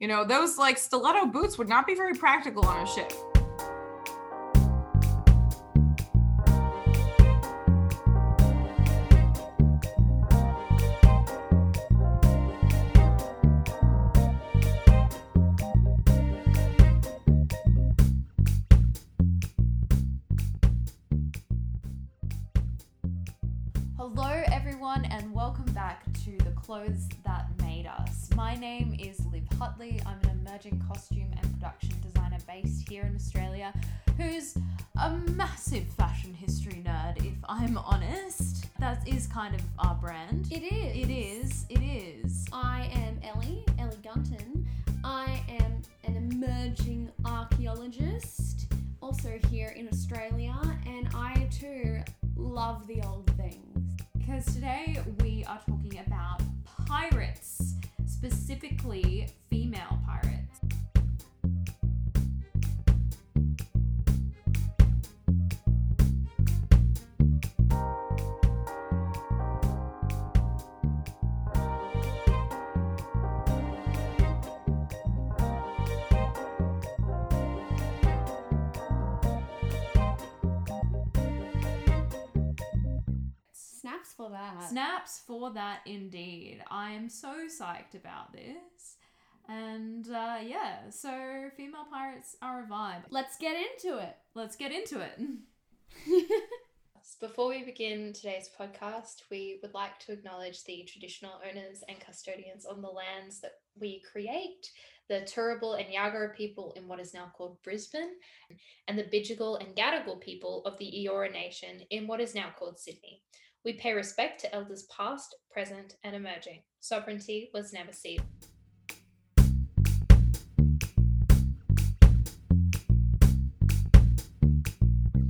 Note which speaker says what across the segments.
Speaker 1: You know, those like stiletto boots would not be very practical on a ship.
Speaker 2: Hello, everyone, and welcome back to The Clothes That My name is Liv Hutley. I'm an emerging costume and production designer based here in Australia who's a massive fashion history nerd, if I'm honest. That is kind of our brand.
Speaker 3: It is.
Speaker 2: It is. It is.
Speaker 3: I am Ellie, Ellie Gunton. I am an emerging archaeologist, also here in Australia, and I too love the old things.
Speaker 2: Because today we are talking about pirates, specifically female pirates.
Speaker 3: That.
Speaker 2: Snaps for that indeed. I am so psyched about this. And uh, yeah, so female pirates are a vibe.
Speaker 3: Let's get into it.
Speaker 2: Let's get into it.
Speaker 4: Before we begin today's podcast, we would like to acknowledge the traditional owners and custodians on the lands that we create, the Turrbal and Yagara people in what is now called Brisbane, and the Bidjigal and Gadigal people of the Eora Nation in what is now called Sydney. We pay respect to elders past, present, and emerging. Sovereignty was never ceded.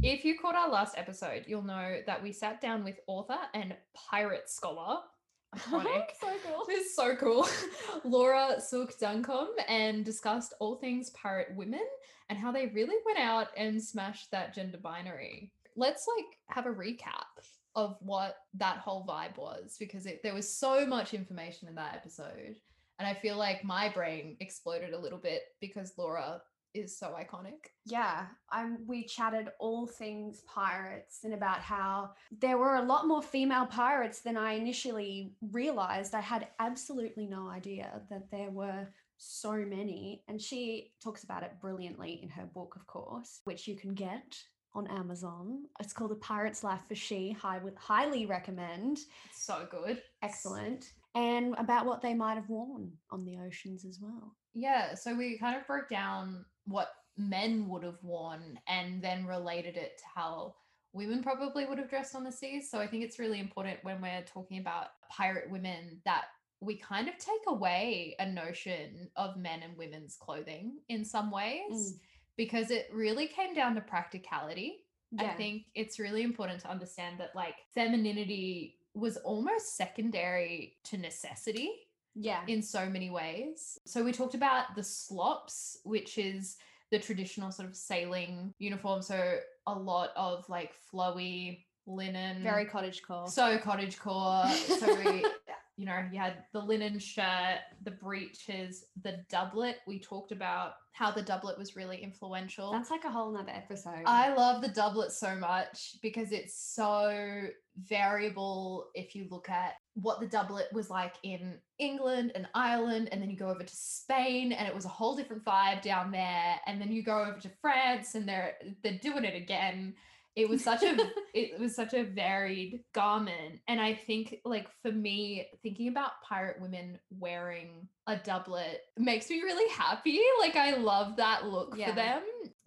Speaker 4: If you caught our last episode, you'll know that we sat down with author and pirate scholar. Iconic.
Speaker 3: so cool.
Speaker 4: This is so cool. Laura Sook Duncombe and discussed all things pirate women and how they really went out and smashed that gender binary. Let's like have a recap of what that whole vibe was because it, there was so much information in that episode. And I feel like my brain exploded a little bit because Laura is so iconic.
Speaker 3: Yeah, I'm, we chatted all things pirates and about how there were a lot more female pirates than I initially realized. I had absolutely no idea that there were so many. And she talks about it brilliantly in her book, of course, which you can get on Amazon. It's called A Pirate's Life for She. I would highly recommend.
Speaker 4: It's so good.
Speaker 3: Excellent. And about what they might have worn on the oceans as well.
Speaker 4: Yeah, so we kind of broke down what men would have worn and then related it to how women probably would have dressed on the seas. So I think it's really important when we're talking about pirate women that we kind of take away a notion of men and women's clothing in some ways
Speaker 3: Mm.
Speaker 4: Because it really came down to practicality. I think it's really important to understand that like femininity was almost secondary to necessity
Speaker 3: Yeah.
Speaker 4: in so many ways. So we talked about the slops, which is the traditional sort of sailing uniform. So a lot of like flowy linen,
Speaker 3: Very cottage core.
Speaker 4: so cottage core. So we, you know, you had the linen shirt, the breeches, the doublet. We talked about how the doublet was really influential.
Speaker 3: That's like a whole nother episode.
Speaker 4: I love the doublet so much because it's so variable if you look at what the doublet was like in England and Ireland, and then you go over to Spain and it was a whole different vibe down there, and then you go over to France and they're they're doing it again. It was such a it was such a varied garment. And I think like for me, thinking about pirate women wearing a doublet makes me really happy. Like I love that look
Speaker 3: Yeah.
Speaker 4: for them.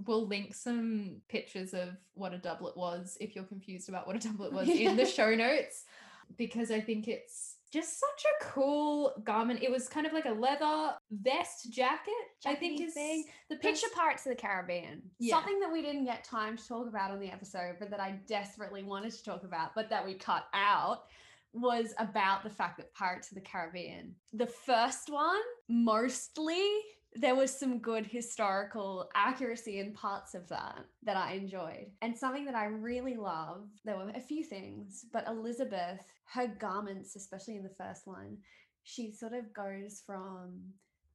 Speaker 4: We'll link some pictures of what a doublet was if you're confused about what a doublet was in the show notes because I think it's just such a cool garment. It was kind of like a leather vest jacket. I think is
Speaker 3: thing.
Speaker 4: the
Speaker 3: Picture
Speaker 4: best-
Speaker 3: Pirates of the Caribbean.
Speaker 4: Yeah.
Speaker 3: Something that we didn't get time to talk about on the episode, but that I desperately wanted to talk about, but that we cut out, was about the fact that Pirates of the Caribbean, the first one, mostly there was some good historical accuracy in parts of that that I enjoyed. And something that I really love, there were a few things, but Elizabeth, her garments, especially in the first one, she sort of goes from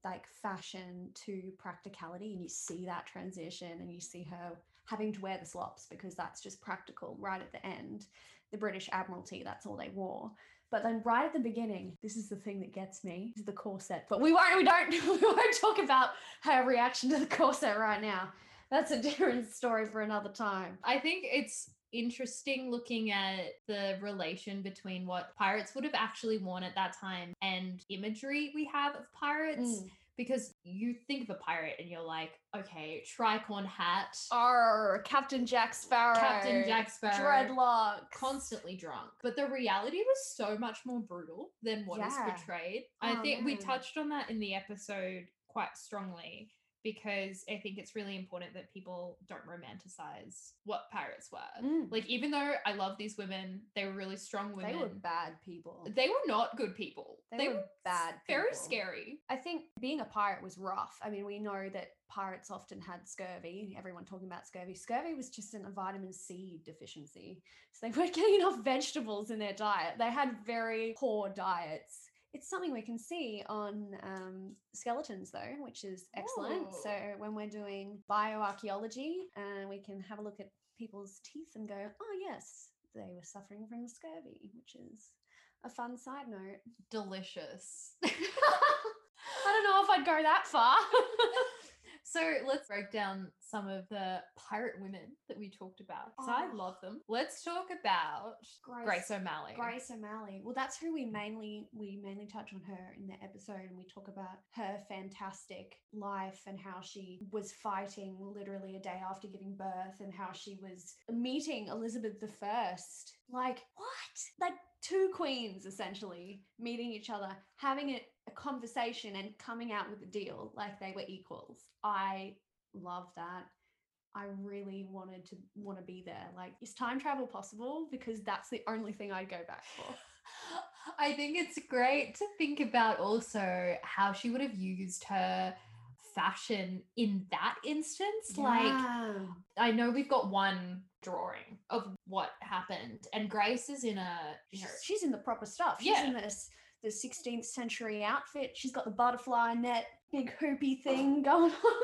Speaker 3: like fashion to practicality and you see that transition and you see her having to wear the slops because that's just practical right at the end the british admiralty that's all they wore but then right at the beginning this is the thing that gets me is the corset but we won't we don't we won't talk about her reaction to the corset right now that's a different story for another time
Speaker 4: I think it's interesting looking at the relation between what pirates would have actually worn at that time and imagery we have of pirates.
Speaker 3: Mm.
Speaker 4: Because you think of a pirate and you're like, okay, tricorn hat,
Speaker 3: Arr, captain jack sparrow
Speaker 4: Captain Jack Sparrow,
Speaker 3: dreadlocks
Speaker 4: constantly drunk. But the reality was so much more brutal than what is
Speaker 3: Yeah.
Speaker 4: portrayed. I
Speaker 3: Oh,
Speaker 4: think we touched on that in the episode quite strongly because I think it's really important that people don't romanticize what pirates were.
Speaker 3: Mm.
Speaker 4: Like, even though I love these women, they were really strong women.
Speaker 3: they were bad people
Speaker 4: They were not good people.
Speaker 3: They were
Speaker 4: s-
Speaker 3: bad
Speaker 4: Very scary.
Speaker 3: I think being a pirate was rough. I mean, we know that pirates often had scurvy. Everyone talking about scurvy. Scurvy was just a vitamin C deficiency. So they weren't getting enough vegetables in their diet. They had very poor diets. It's something we can see on um, skeletons, though, which is excellent.
Speaker 4: Ooh.
Speaker 3: So when we're doing bioarchaeology, uh, we can have a look at people's teeth and go, oh, yes, they were suffering from scurvy, which is a fun side note.
Speaker 4: Delicious.
Speaker 3: I don't know if I'd go that far.
Speaker 4: So let's break down some of the pirate women that we talked about. 'cause I
Speaker 3: Oh.
Speaker 4: love them. Let's talk about Grace, O'Malley.
Speaker 3: Grace O'Malley. Well, that's who we mainly we mainly touch on her in the episode, and we talk about her fantastic life and how she was fighting literally a day after giving birth, and how she was meeting Elizabeth the First. Like what? Like two queens essentially meeting each other, having a, a conversation, and coming out with a deal like they were equals. I love that. I really wanted to want to be there. Like, is time travel possible? Because that's the only thing I'd go back for.
Speaker 4: I think it's great to think about also how she would have used her fashion in that instance. Like, I know we've got one drawing of what happened, and Grace is in a, you know,
Speaker 3: she's, she's in the proper stuff. She's
Speaker 4: Yeah.
Speaker 3: in this the 16th century outfit. She's got the butterfly net, big hoopy thing going on.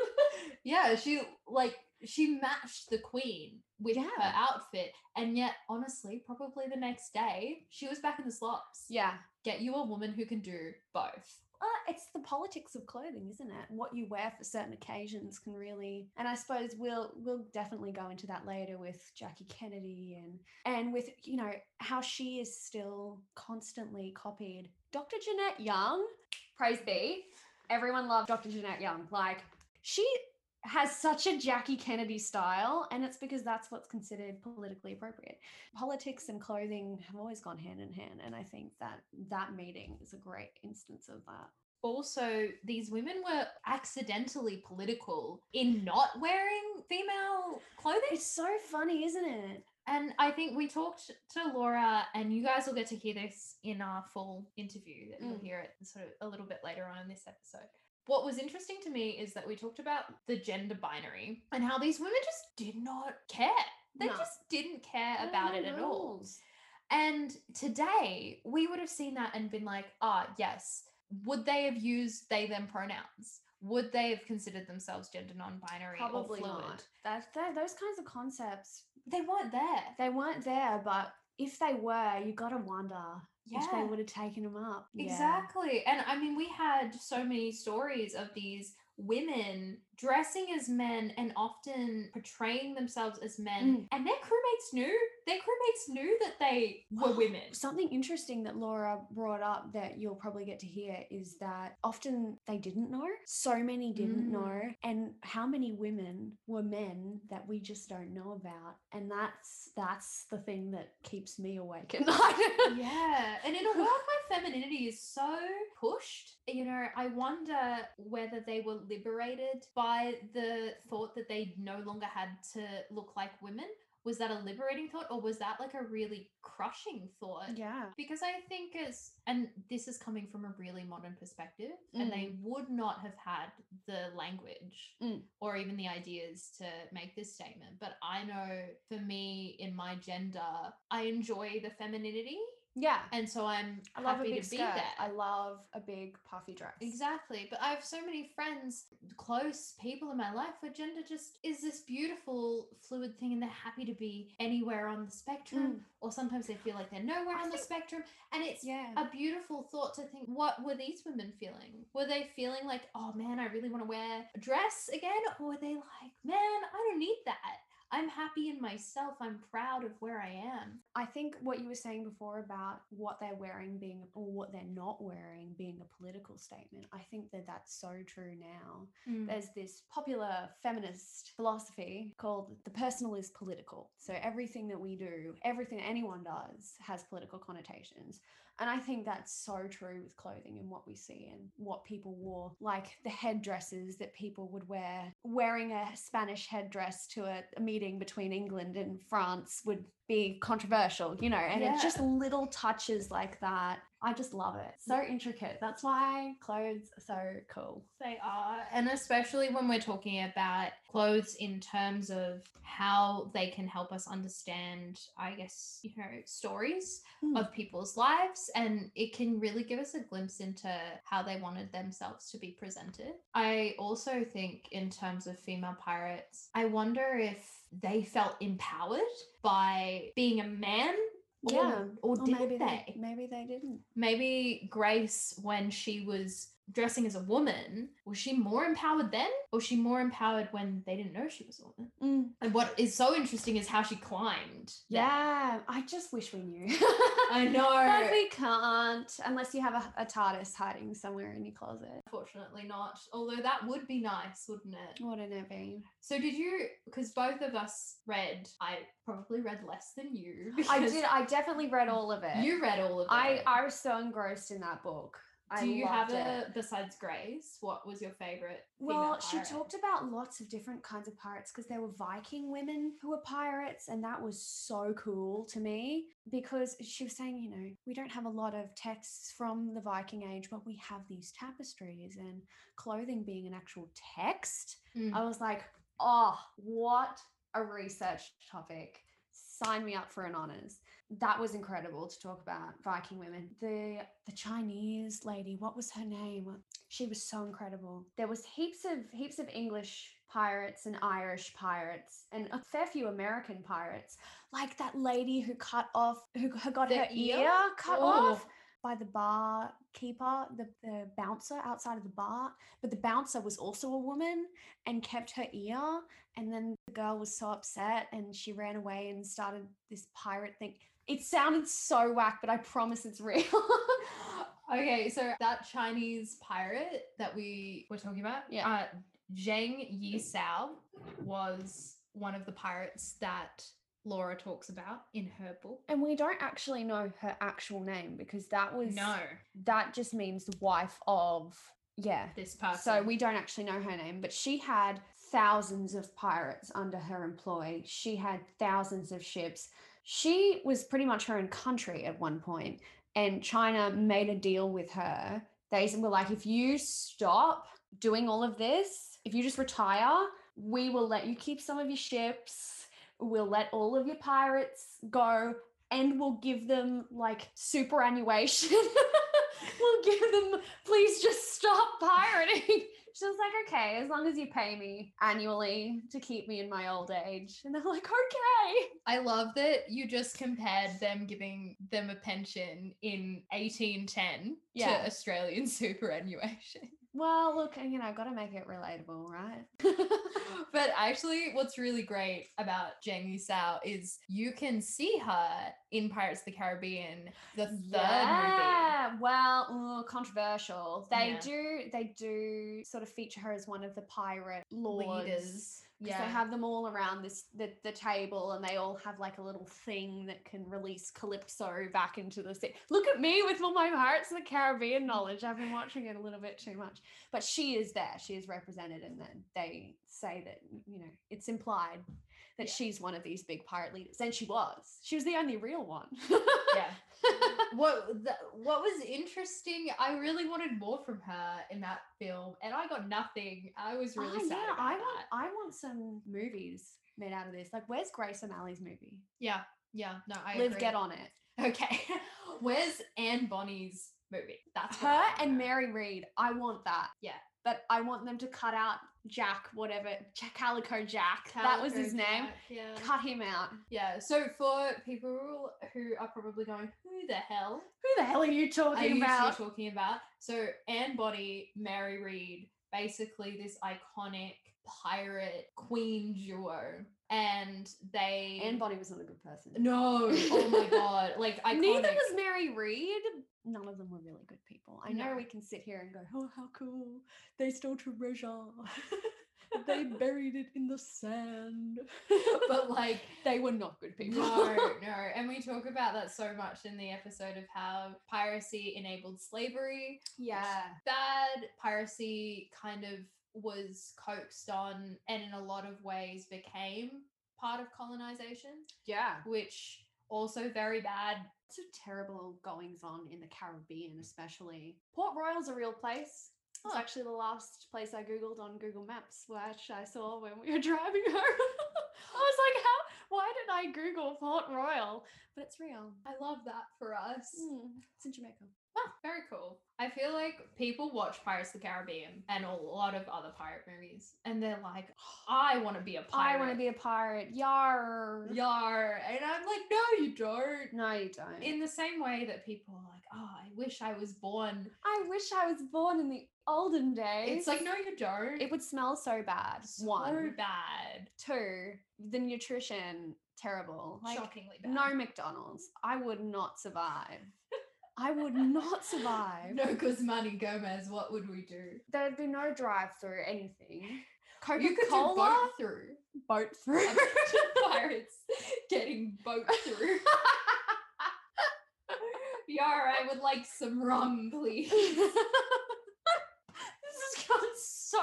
Speaker 4: yeah, she like she matched the queen with her outfit, and yet honestly, probably the next day she was back in the slops.
Speaker 3: yeah.
Speaker 4: Get you a woman who can do both.
Speaker 3: Uh, it's the politics of clothing, isn't it? What you wear for certain occasions can really, and I suppose we'll we'll definitely go into that later with Jackie Kennedy and and with you know how she is still constantly copied. Dr. Jeanette Young, praise be, everyone loved Dr. Jeanette Young. Like she has such a Jackie Kennedy style, and it's because that's what's considered politically appropriate. Politics and clothing have always gone hand in hand, and I think that that meeting is a great instance of that.
Speaker 4: Also, these women were accidentally political in not wearing female clothing.
Speaker 3: It's so funny, isn't it?
Speaker 4: And I think we talked to Laura, and you guys will get to hear this in our full interview that you'll
Speaker 3: Mm.
Speaker 4: hear it sort of a little bit later on in this episode. What was interesting to me is that we talked about the gender binary and how these women just did not care. They
Speaker 3: No.
Speaker 4: just didn't care
Speaker 3: are
Speaker 4: about
Speaker 3: no
Speaker 4: it at all. And today we would have seen that and been like, ah, yes. Would they have used they them pronouns? Would they have considered themselves gender non-binary
Speaker 3: Probably
Speaker 4: or fluid?
Speaker 3: not. That, that those kinds of concepts
Speaker 4: They weren't there.
Speaker 3: they weren't there, but if they were, you gotta wonder if they
Speaker 4: Yeah.
Speaker 3: would have taken them up. Yeah.
Speaker 4: Exactly. And I mean, we had so many stories of these women dressing as men and often portraying themselves as men.
Speaker 3: Mm.
Speaker 4: And their crewmates knew. Their crewmates knew that they were women.
Speaker 3: Something interesting that Laura brought up that you'll probably get to hear is that often they didn't know. So many didn't
Speaker 4: Mm.
Speaker 3: know. And how many women were men that we just don't know about. And that's that's the thing that keeps me awake at night.
Speaker 4: yeah. And in a world where femininity is so pushed, you know, I wonder whether they were liberated by the thought that they no longer had to look like women. Was that a liberating thought or was that like a really crushing thought?
Speaker 3: yeah.
Speaker 4: because I think as and this is coming from a really modern perspective, and they would not have had the language
Speaker 3: Mm.
Speaker 4: or even the ideas to make this statement. But I know for me in my gender, I enjoy the femininity
Speaker 3: Yeah.
Speaker 4: and so I'm
Speaker 3: I love a
Speaker 4: happy
Speaker 3: big
Speaker 4: to be
Speaker 3: skirt.
Speaker 4: there.
Speaker 3: I love a big puffy dress.
Speaker 4: Exactly. But I have so many friends, close people in my life where gender just is this beautiful fluid thing and they're happy to be anywhere on the spectrum. Or sometimes they feel like they're nowhere
Speaker 3: Mm. I
Speaker 4: on the spectrum. And it's
Speaker 3: Yeah.
Speaker 4: a beautiful thought to think what were these women feeling? Were they feeling like, oh man, I really want to wear a dress again? Or were they like, man, I don't need that. I'm happy in myself. I'm proud of where I am.
Speaker 3: I think what you were saying before about what they're wearing being or what they're not wearing being a political statement, I think that that's so true now. Mm. There's this popular feminist philosophy called the personal is political. So everything that we do, everything anyone does has political connotations. And I think that's so true with clothing and what we see and what people wore, like the headdresses that people would wear. Wearing a Spanish headdress to a, a meeting between England and France would be controversial, you know, and it's just little touches like that. I just love it. So intricate. That's why clothes are so cool.
Speaker 4: They are. And especially when we're talking about clothes in terms of how they can help us understand, I guess, you know, stories
Speaker 3: Mm.
Speaker 4: of people's lives. And it can really give us a glimpse into how they wanted themselves to be presented. I also think, in terms of female pirates, I wonder if they felt empowered by being a man. Or,
Speaker 3: Yeah.
Speaker 4: or
Speaker 3: Or
Speaker 4: did
Speaker 3: maybe
Speaker 4: they?
Speaker 3: they maybe they didn't.
Speaker 4: maybe Grace, when she was dressing as a woman, was she more empowered then? Or was she more empowered when they didn't know she was a woman?
Speaker 3: Mm.
Speaker 4: And what is so interesting is how she climbed.
Speaker 3: Yeah, I just wish we knew.
Speaker 4: I know.
Speaker 3: but we can't unless you have a, a TARDIS hiding somewhere in your closet.
Speaker 4: Unfortunately, not. Although that would be nice, wouldn't it?
Speaker 3: Wouldn't it be?
Speaker 4: So, did you? Because both of us read. I probably read less than you.
Speaker 3: I did. I definitely read all of it.
Speaker 4: You read all of it.
Speaker 3: I I was so engrossed in that book. I
Speaker 4: Do you have a
Speaker 3: it.
Speaker 4: besides Grace? What was your favorite?
Speaker 3: Well, she talked about lots of different kinds of pirates because there were Viking women who were pirates, and that was so cool to me because she was saying, you know, we don't have a lot of texts from the Viking age, but we have these tapestries and clothing being an actual text.
Speaker 4: Mm.
Speaker 3: I was like, oh, what a research topic. Sign me up for an honors. That was incredible to talk about Viking women. The the Chinese lady, what was her name? She was so incredible. There was heaps of heaps of English pirates and Irish pirates and a fair few American pirates. Like that lady who cut off who who got
Speaker 4: The
Speaker 3: her
Speaker 4: ear?
Speaker 3: ear cut
Speaker 4: Oh.
Speaker 3: off by the bar keeper, the, the bouncer outside of the bar. But the bouncer was also a woman and kept her ear. And then the girl was so upset and she ran away and started this pirate thing. It sounded so whack, but I promise it's real.
Speaker 4: Okay, so that Chinese pirate that we were talking about,
Speaker 3: Yeah.
Speaker 4: uh, Zheng Yi Sao was one of the pirates that Laura talks about in her book.
Speaker 3: and we don't actually know her actual name because that was
Speaker 4: No,
Speaker 3: that just means the wife of yeah.
Speaker 4: this person.
Speaker 3: So we don't actually know her name, but she had thousands of pirates under her employ. She had thousands of ships. She was pretty much her own country at one point, and China made a deal with her. They were like, if you stop doing all of this, if you just retire, we will let you keep some of your ships. We'll let all of your pirates go, and we'll give them like superannuation. we'll give them, please just stop pirating. She was like, okay, as long as you pay me annually to keep me in my old age. And they're like, okay.
Speaker 4: I love that you just compared them giving them a pension in 1810
Speaker 3: Yeah.
Speaker 4: to Australian superannuation.
Speaker 3: Well, look, you know, I've got to make it relatable, right?
Speaker 4: but actually, what's really great about Zheng Yisao is you can see her in Pirates of the Caribbean, the third movie.
Speaker 3: yeah. Well, ooh, controversial. They
Speaker 4: Yeah.
Speaker 3: do. They do sort of feature her as one of the pirate lords.
Speaker 4: Leaders.
Speaker 3: Because they have them all around this the, the table and they all have like a little thing that can release Calypso back into the sea. Look at me with all my Pirates of the Caribbean knowledge. I've been watching it a little bit too much. But she is there. She is represented and then they say that, you know, it's implied that
Speaker 4: Yeah.
Speaker 3: she's one of these big pirate leaders. And she was. She was the only real one.
Speaker 4: yeah. what the, what was interesting i really wanted more from her in that film and i got nothing i was really
Speaker 3: Oh,
Speaker 4: sad
Speaker 3: yeah, I
Speaker 4: that
Speaker 3: want I want some movies made out of this. Like where's Grace O'Malley's movie?
Speaker 4: yeah yeah no i
Speaker 3: Live
Speaker 4: agree.
Speaker 3: get on it.
Speaker 4: Okay. Where's Anne Bonny's movie? That's
Speaker 3: Her and. Mary Read. I want that.
Speaker 4: Yeah.
Speaker 3: But I want them to cut out Jack, whatever, Jack, Calico Jack. that was his
Speaker 4: Calico
Speaker 3: name.
Speaker 4: Yeah.
Speaker 3: Cut him out.
Speaker 4: Yeah. So for people who are probably going, who the hell
Speaker 3: Who the hell are you
Speaker 4: are
Speaker 3: talking
Speaker 4: you
Speaker 3: about?
Speaker 4: talking about? So Anne Bonny, Mary Read, basically this iconic pirate queen duo, and they
Speaker 3: Anne Bonny was not a good person.
Speaker 4: No, oh my god, like iconic.
Speaker 3: Neither was Mary Read. None of them were really good people. I know
Speaker 4: No.
Speaker 3: we can sit here and go, oh, how cool. They stole treasure. they buried it in the sand.
Speaker 4: but like
Speaker 3: they were not good people.
Speaker 4: no, no, and we talk about that so much in the episode of how piracy enabled slavery.
Speaker 3: yeah.
Speaker 4: Bad piracy kind of was coaxed on, and in a lot of ways became part of colonization,
Speaker 3: Yeah.
Speaker 4: which also very bad.
Speaker 3: Lots of terrible goings on in the Caribbean, especially. Port Royal's a real place. It's
Speaker 4: Oh.
Speaker 3: actually the last place I googled on Google Maps, which I saw when we were driving home. I was like, "How? Why did I Google Port Royal?" But it's real.
Speaker 4: I love that for us.
Speaker 3: Mm, it's in Jamaica.
Speaker 4: Oh, very cool. I feel like people watch Pirates of the Caribbean and a lot of other pirate movies, and they're like, I want to be a pirate.
Speaker 3: I want to be a pirate. Yar.
Speaker 4: Yar. And I'm like, no, you don't.
Speaker 3: No, you don't.
Speaker 4: In the same way that people are like, oh, I wish I was born.
Speaker 3: I wish I was born in the olden days.
Speaker 4: It's like, no, you don't.
Speaker 3: it would smell so bad.
Speaker 4: so
Speaker 3: One,
Speaker 4: bad.
Speaker 3: two, the nutrition terrible. Like
Speaker 4: Shockingly bad.
Speaker 3: no McDonald's. I would not survive. I would not survive.
Speaker 4: No because Guzman y Gomez, what would we do?
Speaker 3: There'd be no drive-through anything. Coca
Speaker 4: You could do
Speaker 3: Cola
Speaker 4: boat through.
Speaker 3: boat through.
Speaker 4: A bunch of pirates getting boat through. Yar, I would like some rum, please.
Speaker 3: this has gone so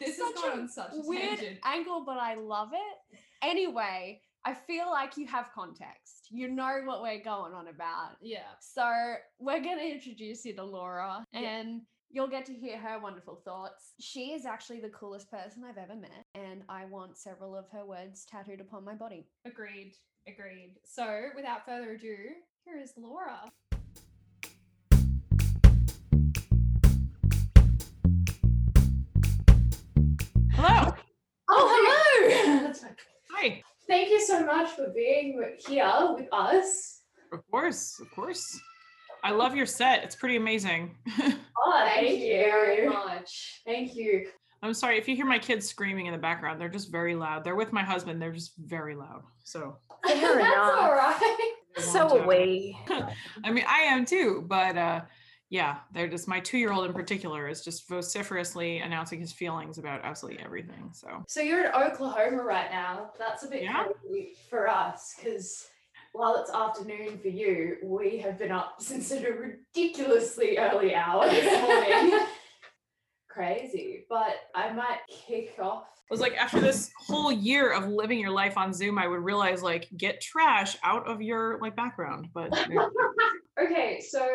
Speaker 4: This
Speaker 3: Such
Speaker 4: has gone on such a
Speaker 3: weird
Speaker 4: tangent.
Speaker 3: angle, but I love it. Anyway, I feel like you have context. You know what we're going on about.
Speaker 4: Yeah.
Speaker 3: So we're going to introduce you to Laura
Speaker 4: Yeah.
Speaker 3: and you'll get to hear her wonderful thoughts. She is actually the coolest person I've ever met, and I want several of her words tattooed upon my body.
Speaker 4: Agreed. Agreed. So, without further ado, here is Laura.
Speaker 1: Hello.
Speaker 5: Oh, hello!
Speaker 1: Hi.
Speaker 5: Thank you so much for being here with us.
Speaker 1: Of course, of course. I love your set. It's pretty amazing.
Speaker 5: Oh, thank,
Speaker 3: you very much.
Speaker 5: Thank you.
Speaker 1: I'm sorry if you hear my kids screaming in the background. They're just very loud. They're with my husband. They're just very loud. So
Speaker 5: That's all right.
Speaker 6: So
Speaker 1: want,
Speaker 6: are we.
Speaker 1: I mean, I am too, but uh yeah, they're just my two-year-old in particular is just vociferously announcing his feelings about absolutely everything. So
Speaker 5: So you're in Oklahoma right now. That's a bit
Speaker 1: Yeah.
Speaker 5: crazy for us because while it's afternoon for you, we have been up since a ridiculously early hour this morning. crazy. But I might kick off.
Speaker 1: it was like after this whole year of living your life on Zoom, I would realize like get trash out of your like background. But
Speaker 5: Okay, so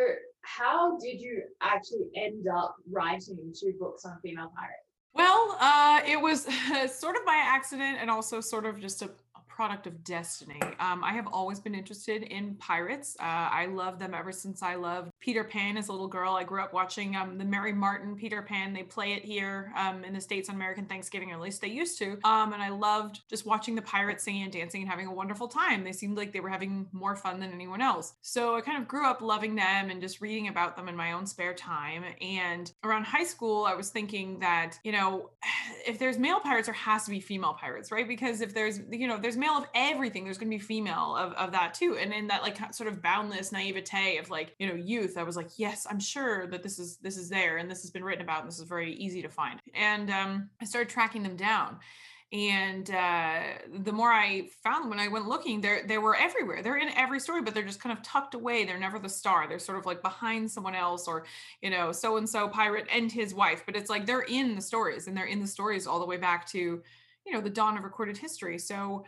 Speaker 5: how did you actually end up writing two books on female pirates?
Speaker 1: Well, uh, it was sort of by accident and also sort of just a, product of destiny. Um, I have always been interested in pirates. Uh, I love them ever since I loved Peter Pan as a little girl. I grew up watching um, the Mary Martin Peter Pan. They play it here um, in the States on American Thanksgiving, or at least they used to. Um, and I loved just watching the pirates singing and dancing and having a wonderful time. They seemed like they were having more fun than anyone else. So I kind of grew up loving them and just reading about them in my own spare time. And around high school, I was thinking that, you know, if there's male pirates, there has to be female pirates, right? Because if there's, you know, there's male of everything, there's going to be female of, of that too. And in that like sort of boundless naivete of like, you know, youth, I was like, yes, I'm sure that this is, this is there and this has been written about and this is very easy to find. And um, I started tracking them down and uh, the more I found them when I went looking, they they were everywhere. They're in every story, but they're just kind of tucked away. They're never the star. They're sort of like behind someone else, or you know, so and so pirate and his wife. But it's like they're in the stories, and they're in the stories all the way back to, you know, the dawn of recorded history. So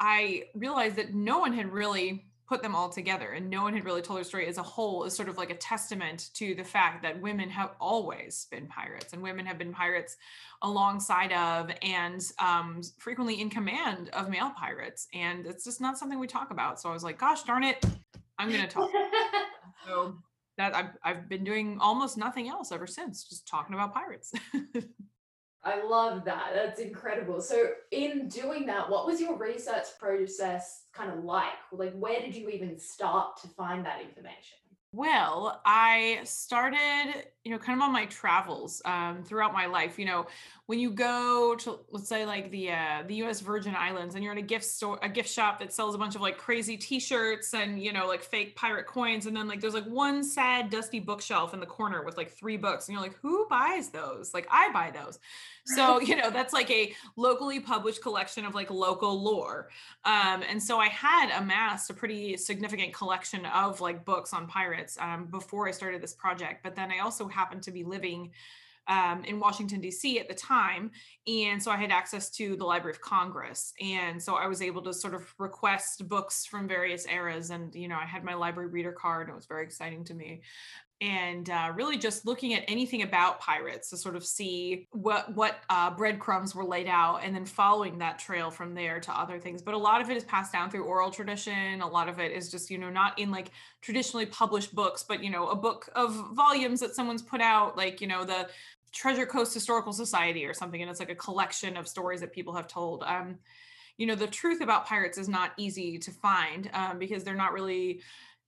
Speaker 1: I realized that no one had really put them all together and no one had really told their story as a whole is sort of like a testament to the fact that women have always been pirates and women have been pirates alongside of and um, frequently in command of male pirates and it's just not something we talk about so i was like gosh darn it i'm I'm gonna talk. so that I've I've been doing almost nothing else ever since, just talking about pirates.
Speaker 5: I love that. That's incredible. So, in doing that, what was your research process kind of like? Like, where did you even start to find that information?
Speaker 1: Well, I started, you know, kind of on my travels um, throughout my life. You know, when you go to, let's say, like the uh, the U.S. Virgin Islands, and you're in a gift store, a gift shop that sells a bunch of like crazy T-shirts and you know, like fake pirate coins, and then like there's like one sad, dusty bookshelf in the corner with like three books, and you're like, who buys those? Like, I buy those. So you know, that's like a locally published collection of like local lore. Um, and so I had amassed a pretty significant collection of like books on pirates um, before I started this project. But then I also happened to be living um, in Washington, D.C. at the time. And so I had access to the Library of Congress. And so I was able to sort of request books from various eras. And, you know, I had my library reader card. And it was very exciting to me and uh, really just looking at anything about pirates to sort of see what what uh, breadcrumbs were laid out and then following that trail from there to other things but a lot of it is passed down through oral tradition a lot of it is just you know not in like traditionally published books but you know a book of volumes that someone's put out like you know the treasure coast historical society or something and it's like a collection of stories that people have told um you know the truth about pirates is not easy to find um, because they're not really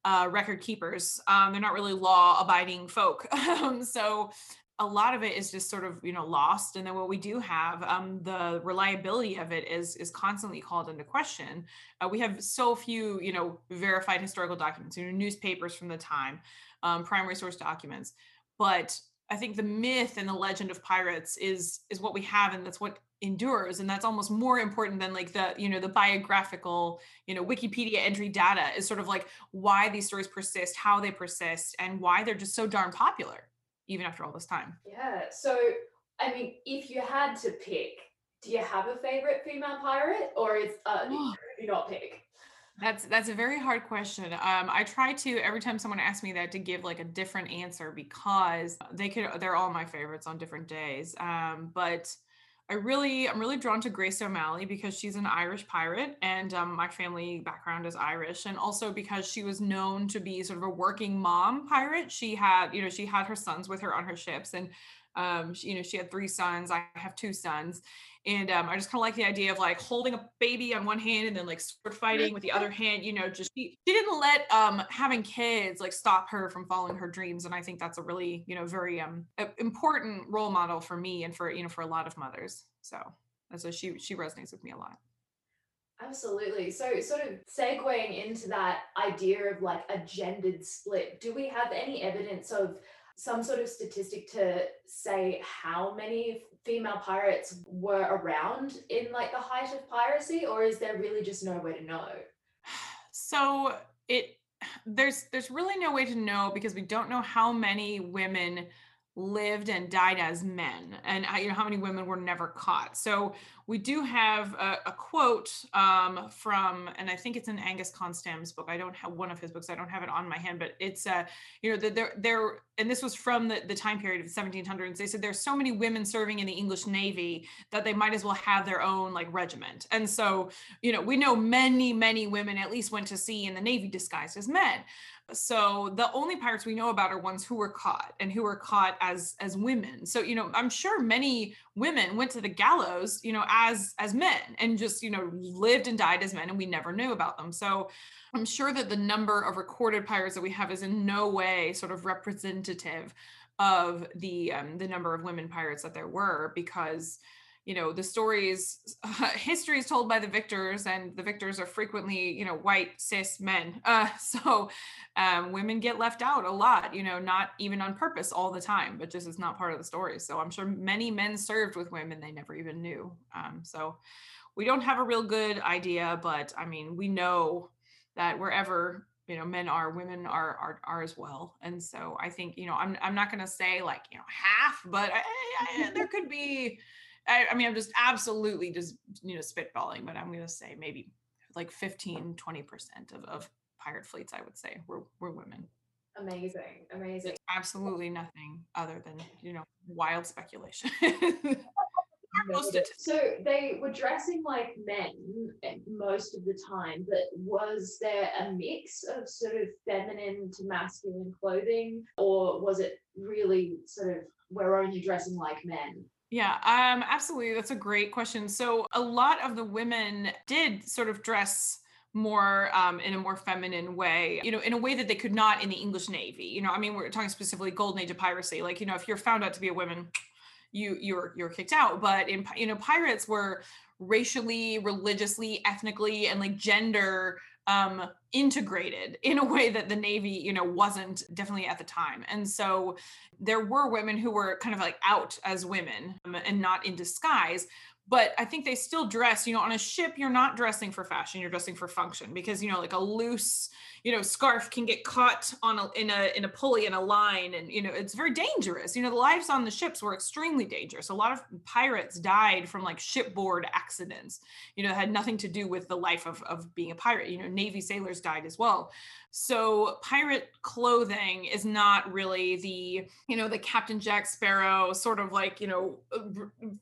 Speaker 1: uh, record keepers. Um, they're not really law abiding folk. Um, so a lot of it is just sort of you know lost and then what we do have um, the reliability of it is is constantly called into question uh, we have so few you know verified historical documents you know newspapers from the time um, primary source documents but i think the myth and the legend of pirates is is what we have and that's what endures and that's almost more important than like the you know the biographical you know wikipedia entry data is sort of like why these stories persist how they persist and why they're just so darn popular even after all this time.
Speaker 5: Yeah so i mean if you had to pick do you have a favorite female pirate or is uh you not pick
Speaker 1: that's that's a very hard question. Um, I try to every time someone asks me that to give like a different answer because they could they're all my favorites on different days. Um, but I really, I'm really drawn to Grace O'Malley because she's an Irish pirate, and um, my family background is Irish, and also because she was known to be sort of a working mom pirate. She had, you know, she had her sons with her on her ships, and um, she, you know, she had three sons. I have two sons, and um, I just kind of like the idea of like holding a baby on one hand and then like sword fighting with the other hand. You know, just she, she didn't let um, having kids like stop her from following her dreams. And I think that's a really you know very um, important role model for me and for you know for a lot of mothers. So so she she resonates with me a lot.
Speaker 5: Absolutely. So, sort of segueing into that idea of like a gendered split, do we have any evidence of some sort of statistic to say how many female pirates were around in like the height of piracy or is there really just no way to know?
Speaker 1: So it there's there's really no way to know because we don't know how many women lived and died as men and uh, you know how many women were never caught. So we do have a, a quote um, from and i think it's in Angus Konstam's book. I don't have one of his books. I don't have it on my hand but it's uh you know there there and this was from the, the time period of the 1700s they said there's so many women serving in the english navy that they might as well have their own like regiment. And so you know we know many many women at least went to sea in the navy disguised as men. So the only pirates we know about are ones who were caught and who were caught as as women. So you know i'm sure many women went to the gallows you know as as men and just you know lived and died as men and we never knew about them. So i'm sure that the number of recorded pirates that we have is in no way sort of representative of the um, the number of women pirates that there were because you know the stories uh, history is told by the victors and the victors are frequently you know white cis men. Uh, so um, women get left out a lot you know not even on purpose all the time but just it's not part of the story. So i'm sure many men served with women they never even knew. Um, so we don't have a real good idea but i mean we know that wherever you know men are women are are, are as well. And so i think you know i'm, I'm not going to say like you know half but I, I, there could be I, I mean, I'm just absolutely just, you know, spitballing, but I'm going to say maybe like 15, 20% of, of pirate fleets, I would say, were, were women.
Speaker 5: Amazing. Amazing.
Speaker 1: It's absolutely nothing other than, you know, wild speculation.
Speaker 5: So they were dressing like men eh, most of the time, but was there a mix of sort of feminine to masculine clothing, or was it really sort of we're only dressing like men?
Speaker 1: Yeah, um, absolutely. That's a great question. So a lot of the women did sort of dress more um, in a more feminine way, you know, in a way that they could not in the English Navy. You know, I mean, we're talking specifically golden age of piracy. Like, you know, if you're found out to be a woman, you you're you're kicked out. But in you know, pirates were racially, religiously, ethnically, and like gender um integrated in a way that the navy you know wasn't definitely at the time. And so there were women who were kind of like out as women um, and not in disguise but I think they still dress, you know, on a ship, you're not dressing for fashion, you're dressing for function because, you know, like a loose, you know, scarf can get caught on a, in a, in a pulley in a line. And, you know, it's very dangerous. You know, the lives on the ships were extremely dangerous. A lot of pirates died from like shipboard accidents, you know, had nothing to do with the life of, of being a pirate. You know, Navy sailors died as well. So pirate clothing is not really the, you know, the Captain Jack Sparrow sort of like, you know,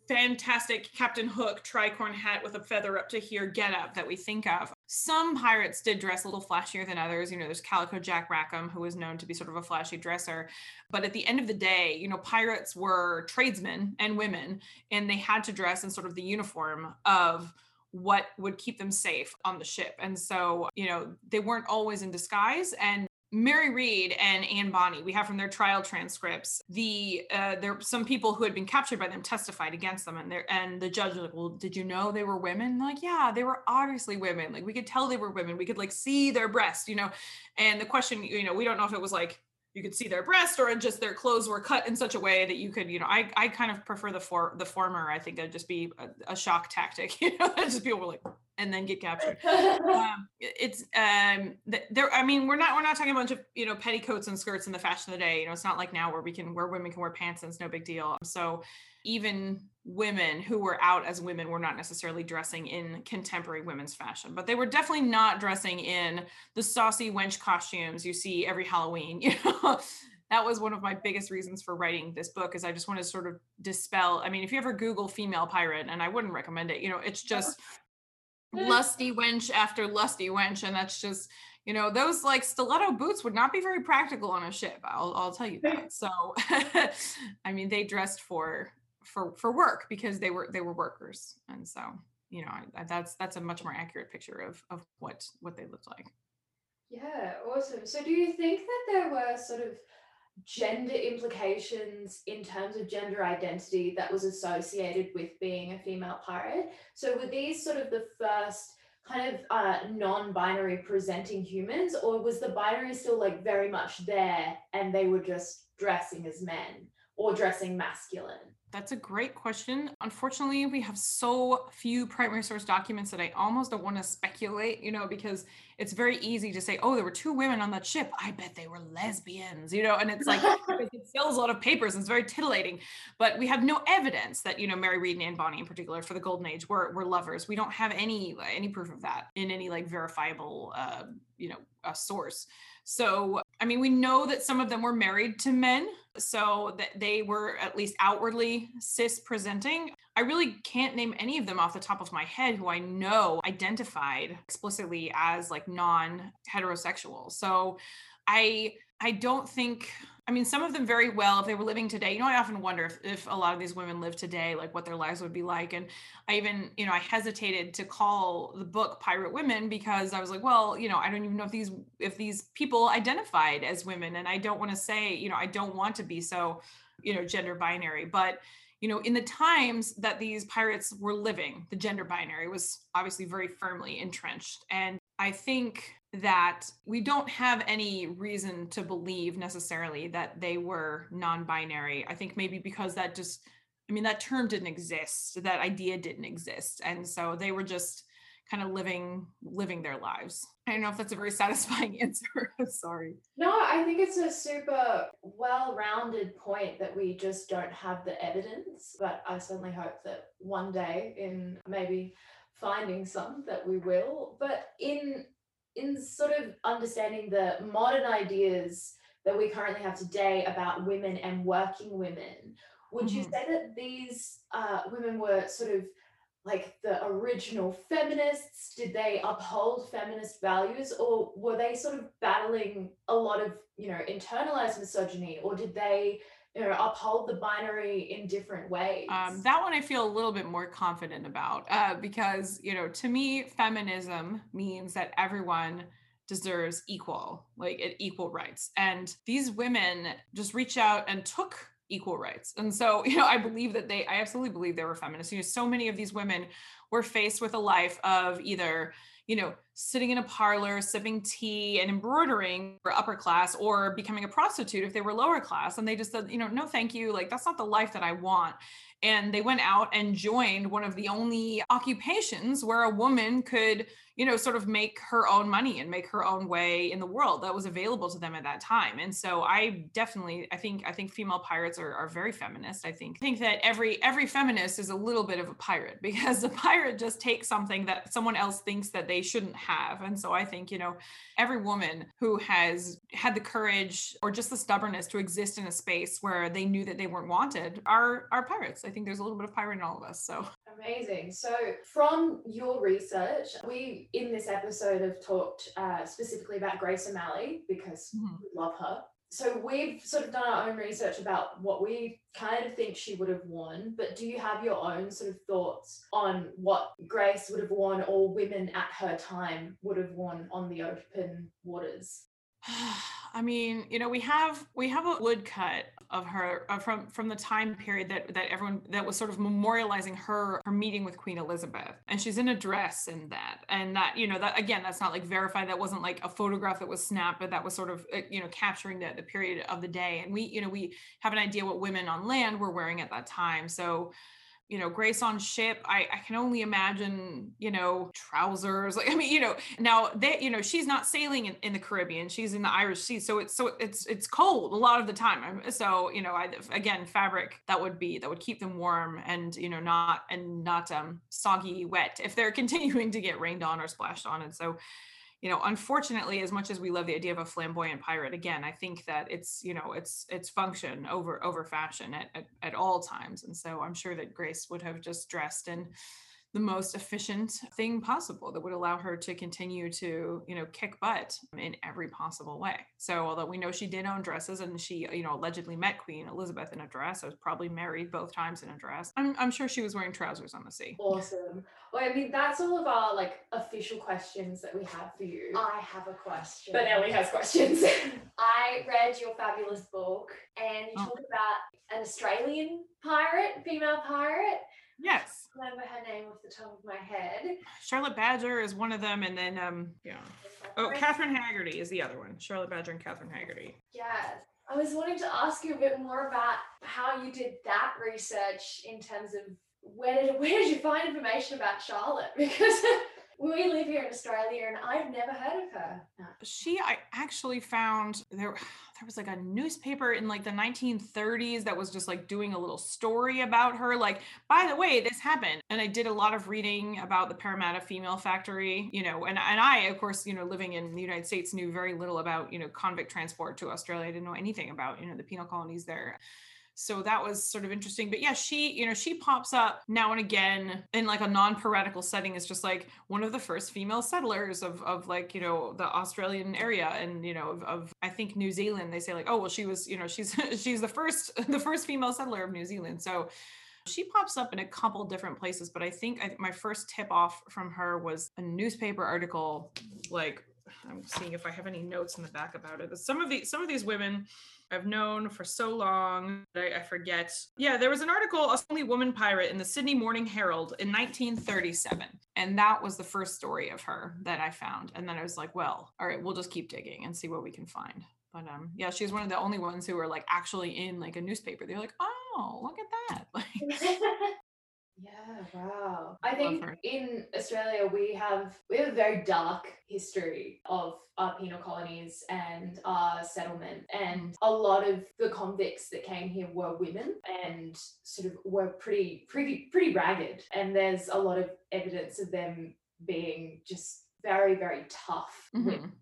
Speaker 1: fantastic Captain Hook tricorn hat with a feather up to here get up that we think of. Some pirates did dress a little flashier than others. You know, there's Calico Jack Rackham, who was known to be sort of a flashy dresser. But at the end of the day, you know, pirates were tradesmen and women, and they had to dress in sort of the uniform of what would keep them safe on the ship. And so, you know, they weren't always in disguise. And Mary Read and Anne Bonny, we have from their trial transcripts, the uh, there some people who had been captured by them testified against them, and there and the judge was like, "Well, did you know they were women?" like, yeah, they were obviously women. Like we could tell they were women. We could like see their breast, you know. And the question, you know, we don't know if it was like you could see their breast or just their clothes were cut in such a way that you could you know i, I kind of prefer the for the former. I think that'd just be a, a shock tactic you know just people were like and then get captured. Um, it's um there i mean we're not we're not talking a bunch of you know petticoats and skirts in the fashion of the day. You know it's not like now where we can where women can wear pants and it's no big deal. So even women who were out as women were not necessarily dressing in contemporary women's fashion, but they were definitely not dressing in the saucy wench costumes you see every Halloween. You know, that was one of my biggest reasons for writing this book is I just want to sort of dispel. I mean, if you ever Google female pirate, and I wouldn't recommend it, you know, it's just lusty wench after lusty wench, and that's just you know those like stiletto boots would not be very practical on a ship i'll, I'll tell you that so i mean they dressed for for for work because they were they were workers. And so you know that's that's a much more accurate picture of of what what they looked like.
Speaker 5: Yeah awesome. So do you think that there were sort of gender implications in terms of gender identity that was associated with being a female pirate? So were these sort of the first kind of uh, non-binary presenting humans or was the binary still like very much there and they were just dressing as men or dressing masculine
Speaker 1: that's a great question. Unfortunately, we have so few primary source documents that I almost don't want to speculate, you know, because it's very easy to say, oh, there were two women on that ship. I bet they were lesbians, you know, and it's like it sells a lot of papers and it's very titillating. But we have no evidence that, you know, Mary Read and Anne Bonny in particular for the Golden Age were, were lovers. We don't have any any proof of that in any like verifiable uh, you know, a source. So, I mean, we know that some of them were married to men, so that they were at least outwardly cis presenting. I really can't name any of them off the top of my head who I know identified explicitly as like non heterosexual. So, I I don't think I mean, some of them very well if they were living today. You know, I often wonder if, if a lot of these women live today, like what their lives would be like. And I even, you know, I hesitated to call the book Pirate Women because I was like, well, you know, I don't even know if these if these people identified as women. And I don't want to say, you know, I don't want to be so, you know, gender binary. But you know, in the times that these pirates were living, the gender binary was obviously very firmly entrenched. And I think that we don't have any reason to believe necessarily that they were non-binary. I think maybe because that just I mean that term didn't exist, that idea didn't exist. And so they were just kind of living living their lives. I don't know if that's a very satisfying answer. Sorry.
Speaker 5: No, I think it's a super well-rounded point that we just don't have the evidence, but I certainly hope that one day in maybe finding some that we will. But in in sort of understanding the modern ideas that we currently have today about women and working women, would you
Speaker 1: Mhm.
Speaker 5: say that these uh, women were sort of like the original feminists? Did they uphold feminist values, or were they sort of battling a lot of you know internalized misogyny, or did they you know uphold the binary in different ways?
Speaker 1: Um, that one I feel a little bit more confident about uh, because, you know, to me, feminism means that everyone deserves equal, like equal rights. And these women just reached out and took equal rights. And so, you know, I believe that they, I absolutely believe they were feminists. You know, so many of these women were faced with a life of either, you know, sitting in a parlor, sipping tea and embroidering for upper class or becoming a prostitute if they were lower class. And they just said, you know, no, thank you. Like, that's not the life that I want. And they went out and joined one of the only occupations where a woman could, you know, sort of make her own money and make her own way in the world that was available to them at that time. And so I definitely, I think, I think female pirates are, are very feminist. I think, I think that every every feminist is a little bit of a pirate because a pirate just takes something that someone else thinks that they shouldn't have. And so I think, you know, every woman who has had the courage or just the stubbornness to exist in a space where they knew that they weren't wanted are are pirates. I think there's a little bit of pirate in all of us. So
Speaker 5: Amazing. So, from your research, we in this episode have talked uh, specifically about Grace O'Malley because
Speaker 1: Mhm.
Speaker 5: we love her. So, we've sort of done our own research about what we kind of think she would have worn. But do you have your own sort of thoughts on what Grace would have worn or women at her time would have worn on the open waters?
Speaker 1: I mean, you know, we have we have a woodcut of her uh, from from the time period that that everyone that was sort of memorializing her her meeting with Queen Elizabeth, and she's in a dress in that, and that you know that again, that's not like verified. That wasn't like a photograph that was snapped, but that was sort of uh, you know capturing the the period of the day, and we you know we have an idea what women on land were wearing at that time, so you know grace on ship. I, I can only imagine you know trousers like i mean you know now that, you know she's not sailing in, in the caribbean. She's in the irish sea. So it's so it's it's cold a lot of the time. So you know i again fabric that would be that would keep them warm and you know not and not um soggy wet if they're continuing to get rained on or splashed on. And so you know unfortunately as much as we love the idea of a flamboyant pirate again i think that it's you know it's it's function over over fashion at, at, at all times. And so i'm sure that grace would have just dressed in the most efficient thing possible that would allow her to continue to you know kick butt in every possible way so although we know she did own dresses and she you know allegedly met queen elizabeth in a dress i was probably married both times in a dress i'm, I'm sure she was wearing trousers on the sea
Speaker 5: Awesome. Well, I mean, that's all of our like official questions that we have for you.
Speaker 3: I have a question.
Speaker 5: But Ellie has questions.
Speaker 3: I read your fabulous book and you
Speaker 1: Oh.
Speaker 3: talk about an Australian pirate, female pirate.
Speaker 1: Yes
Speaker 3: Remember her name off the top of my head.
Speaker 1: charlotte badger is one of them and then um yeah Oh, Catherine Haggerty is the other one. Charlotte Badger and Catherine Haggerty.
Speaker 3: Yes. I was wanting to ask you a bit more about how you did that research in terms of where did where did you find information about Charlotte? Because we live here in Australia and I've never heard of her.
Speaker 1: She, I actually found there. There was like a newspaper in like the 1930s that was just like doing a little story about her. Like, by the way, this happened. And I did a lot of reading about the Parramatta Female Factory, you know, and, and I, of course, you know, living in the United States, knew very little about, you know, convict transport to Australia. I didn't know anything about, you know, the penal colonies there. So that was sort of interesting. But yeah she you know she pops up now and again in like a non-piratical setting is just like one of the first female settlers of of like you know the australian area and you know of, of i think new zealand. They say like oh well she was you know she's she's the first the first female settler of new zealand. So she pops up in a couple different places but i think I, my first tip off from her was a newspaper article like i'm seeing if i have any notes in the back about it some of these some of these women I've known for so long. I, I, forget. Yeah, there was an article, A Only Woman Pirate, in the Sydney Morning Herald in 1937. And that was the first story of her that I found. And then I was like, well, all right, we'll just keep digging and see what we can find. But um, yeah, she's one of the only ones who were like actually in like a newspaper. They're like, oh, look at that. Like,
Speaker 5: Yeah, wow. I think in Australia we have we have a very dark history of our penal colonies and our settlement and a lot of the convicts that came here were women and sort of were pretty pretty pretty ragged and there's a lot of evidence of them being just very very tough
Speaker 1: Mhm.
Speaker 5: women.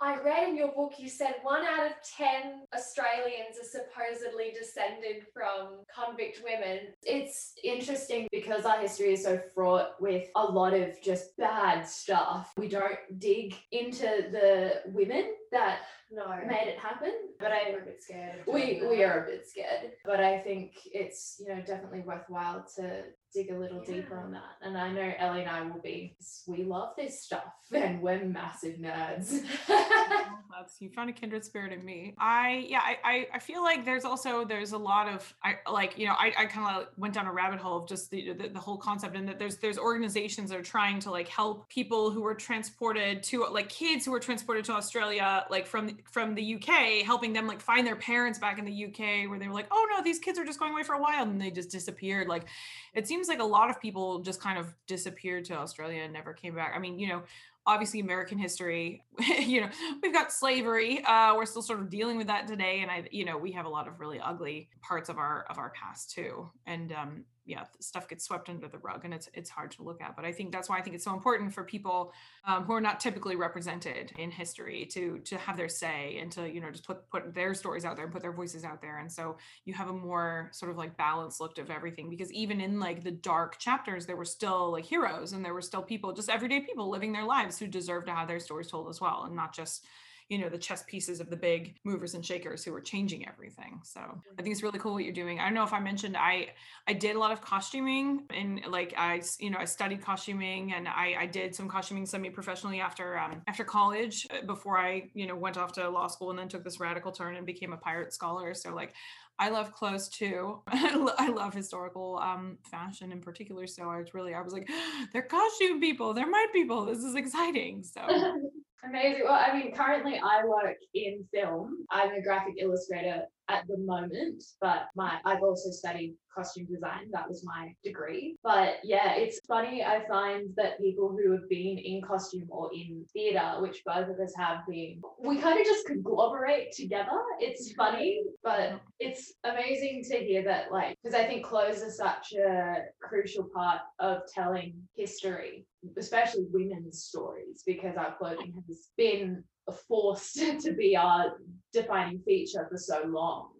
Speaker 3: I read in your book you said one out of 10 Australians are supposedly descended from convict women.
Speaker 5: It's interesting because our history is so fraught with a lot of just bad stuff. We don't dig into the women that
Speaker 3: No.
Speaker 5: made it happen, but I
Speaker 3: We're a bit scared.
Speaker 5: we we are a bit scared but i think it's you know definitely worthwhile to dig a little deeper on that. And i know ellie and i will be we love this stuff and we're massive nerds.
Speaker 1: You found a kindred spirit in me. I yeah, I, I I feel like there's also there's a lot of I like you know I, I kind of went down a rabbit hole of just the, the the whole concept and that there's there's organizations that are trying to like help people who were transported to like kids who were transported to Australia like from from the UK, helping them like find their parents back in the UK where they were like oh no these kids are just going away for a while. And they just disappeared. Like it seems like a lot of people just kind of disappeared to Australia and never came back. I mean you know obviously american history you know we've got slavery uh we're still sort of dealing with that today and i you know we have a lot of really ugly parts of our of our past too and um yeah stuff gets swept under the rug and it's it's hard to look at but i think that's why i think it's so important for people um, who are not typically represented in history to to have their say and to you know just put put their stories out there and put their voices out there. And so you have a more sort of like balanced look of everything because even in like the dark chapters there were still like heroes and there were still people just everyday people living their lives who deserve to have their stories told as well and not just you know the chess pieces of the big movers and shakers who were changing everything so i think it's really cool what you're doing i don't know if i mentioned i i did a lot of costuming and like i you know i studied costuming and i i did some costuming semi-professionally after um after college uh, before i you know went off to law school and then took this radical turn and became a pirate scholar so like I love clothes too. I I love historical um, fashion in particular. So I was really, I was like, they're costume people, they're my people. This is exciting. So
Speaker 5: Amazing. Well, I mean, currently I work in film. I'm a graphic illustrator at the moment, but my I've also studied costume design. That was my degree. But yeah, it's funny. I find that people who have been in costume or in theatre, which both of us have been, we kind of just conglomerate together. It's funny, but it's amazing to hear that, like, because I think clothes are such a crucial part of telling history especially women's stories, because our clothing has been forced to be our defining feature for so long.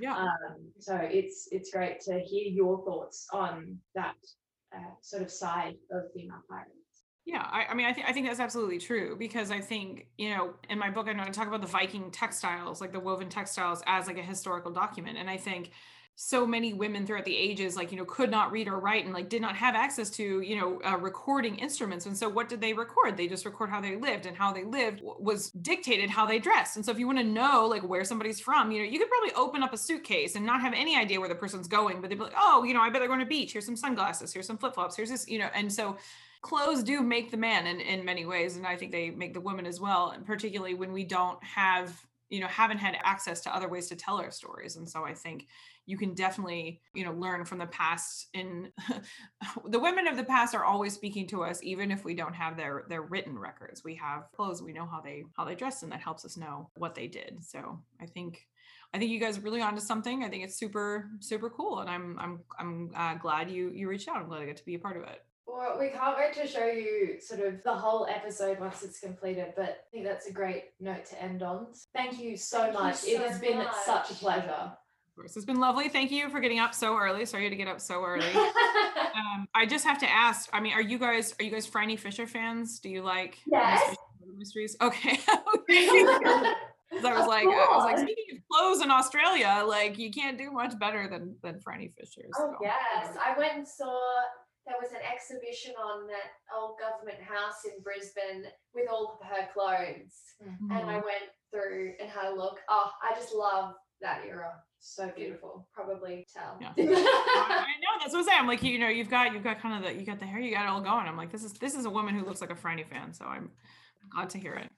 Speaker 1: yeah.
Speaker 5: Um, so it's it's great to hear your thoughts on that uh, sort of side of female pirates.
Speaker 1: Yeah, I, I mean, I think I think that's absolutely true because I think you know in my book I know I talk about the Viking textiles, like the woven textiles, as like a historical document, and I think so many women throughout the ages like you know could not read or write and like did not have access to you know uh, recording instruments. And so what did they record? They just record how they lived and how they lived w- was dictated how they dressed. And so if you want to know like where somebody's from you know you could probably open up a suitcase and not have any idea where the person's going but they'd be like oh you know i bet they're going to beach. Here's some sunglasses. Here's some flip-flops. Here's this you know and so clothes do make the man in, in many ways and i think they make the woman as well and particularly when we don't have you know haven't had access to other ways to tell our stories and so i think you can definitely you know learn from the past in the women of the past are always speaking to us even if we don't have their their written records we have clothes we know how they how they dressed and that helps us know what they did so i think I think you guys are really onto something. I think it's super, super cool, and I'm, I'm, I'm uh, glad you you reached out. I'm glad I get to be a part of it.
Speaker 5: Well, we can't wait to show you sort of the whole episode once it's completed, but I think that's a great note to end on. Thank you so
Speaker 3: Thank you
Speaker 5: much. it
Speaker 3: so
Speaker 5: has been such a pleasure.
Speaker 1: Of course, it's been lovely. Thank you for getting up so early. Sorry to get up so early. um, I just have to ask. I mean, are you guys are you guys Franny Fisher fans? Do you like
Speaker 5: Yes.
Speaker 1: mysteries- mysteries? Okay. Okay. 'Cause I was
Speaker 5: Of
Speaker 1: like, I was like, speaking of clothes in Australia, like you can't do much better than than Franny Fisher.
Speaker 3: Oh
Speaker 1: so.
Speaker 3: yes, I went and saw there was an exhibition on that old government house in Brisbane with all of her clothes, and I went through and had a look. Oh, I just love that era.
Speaker 5: So beautiful.
Speaker 3: Probably tell.
Speaker 1: Yeah. I I know that's what I'm saying. I'm like, you know, you've got you've got kind of the you got the hair, you got it all going. I'm like, this is this is a woman who looks like a Franny fan. So I'm glad to hear it.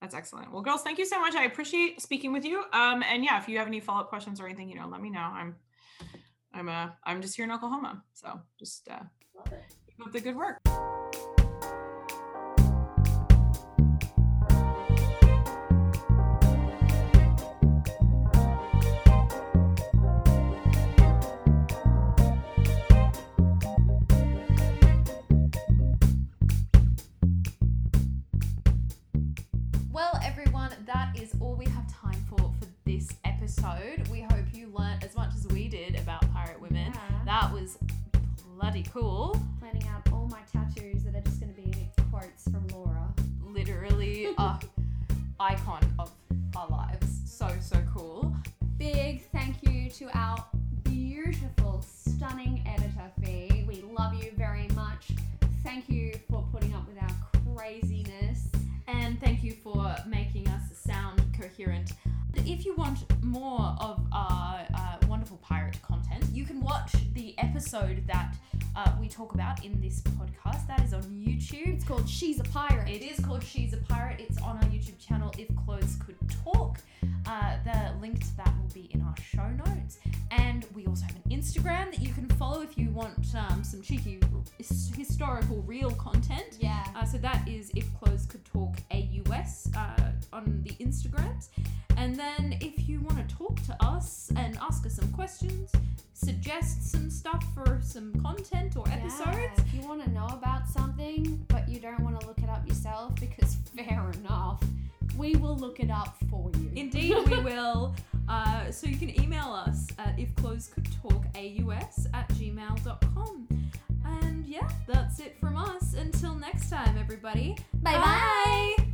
Speaker 1: That's excellent. Well, girls, thank you so much. I appreciate speaking with you. Um, and yeah, if you have any follow up questions or anything, you know, let me know. I'm I'm a. I'm just here in Oklahoma. So just uh keep up the good work.
Speaker 2: Well, everyone,
Speaker 4: that is all we have time for for
Speaker 3: this
Speaker 4: episode. We bloody cool.
Speaker 3: Planning out all my tattoos that are just going to be quotes from Laura.
Speaker 4: Literally a icon of our lives. So so cool.
Speaker 3: Big thank you to our beautiful, stunning editor Fi. We love you very much. Thank you for putting up with our craziness.
Speaker 4: And thank you for making us sound coherent. If you want more of our uh, wonderful pirate content, you can watch the episode that uh, we talk about in this podcast. That is on YouTube.
Speaker 3: It's called She's a Pirate.
Speaker 4: It is called She's a Pirate. It's on our YouTube channel, If Clothes Could Talk. Uh, the link to that will be in our show notes. And we also have an Instagram that you can follow if you want um, some cheeky his- historical real content.
Speaker 3: Yeah.
Speaker 4: Uh, so that is If Clothes Could Talk AUS uh, on the Instagrams. And then if you want to talk to us and ask us some questions, suggest some stuff for some content or episodes,
Speaker 3: Yeah, If you want to know about something, but you don't want to look it up yourself, because fair enough, we will look it up for you.
Speaker 4: Indeed, we will. Uh, so you can email us at ifclothes.could.talk.aus at gmail.com. And yeah, that's it from us. Until next time, everybody.
Speaker 3: Bye-bye.
Speaker 4: Bye.